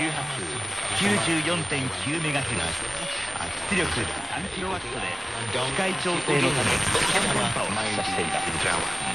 周波数 94.9MHz 出力 3kW で機械調整のため電波を発射しています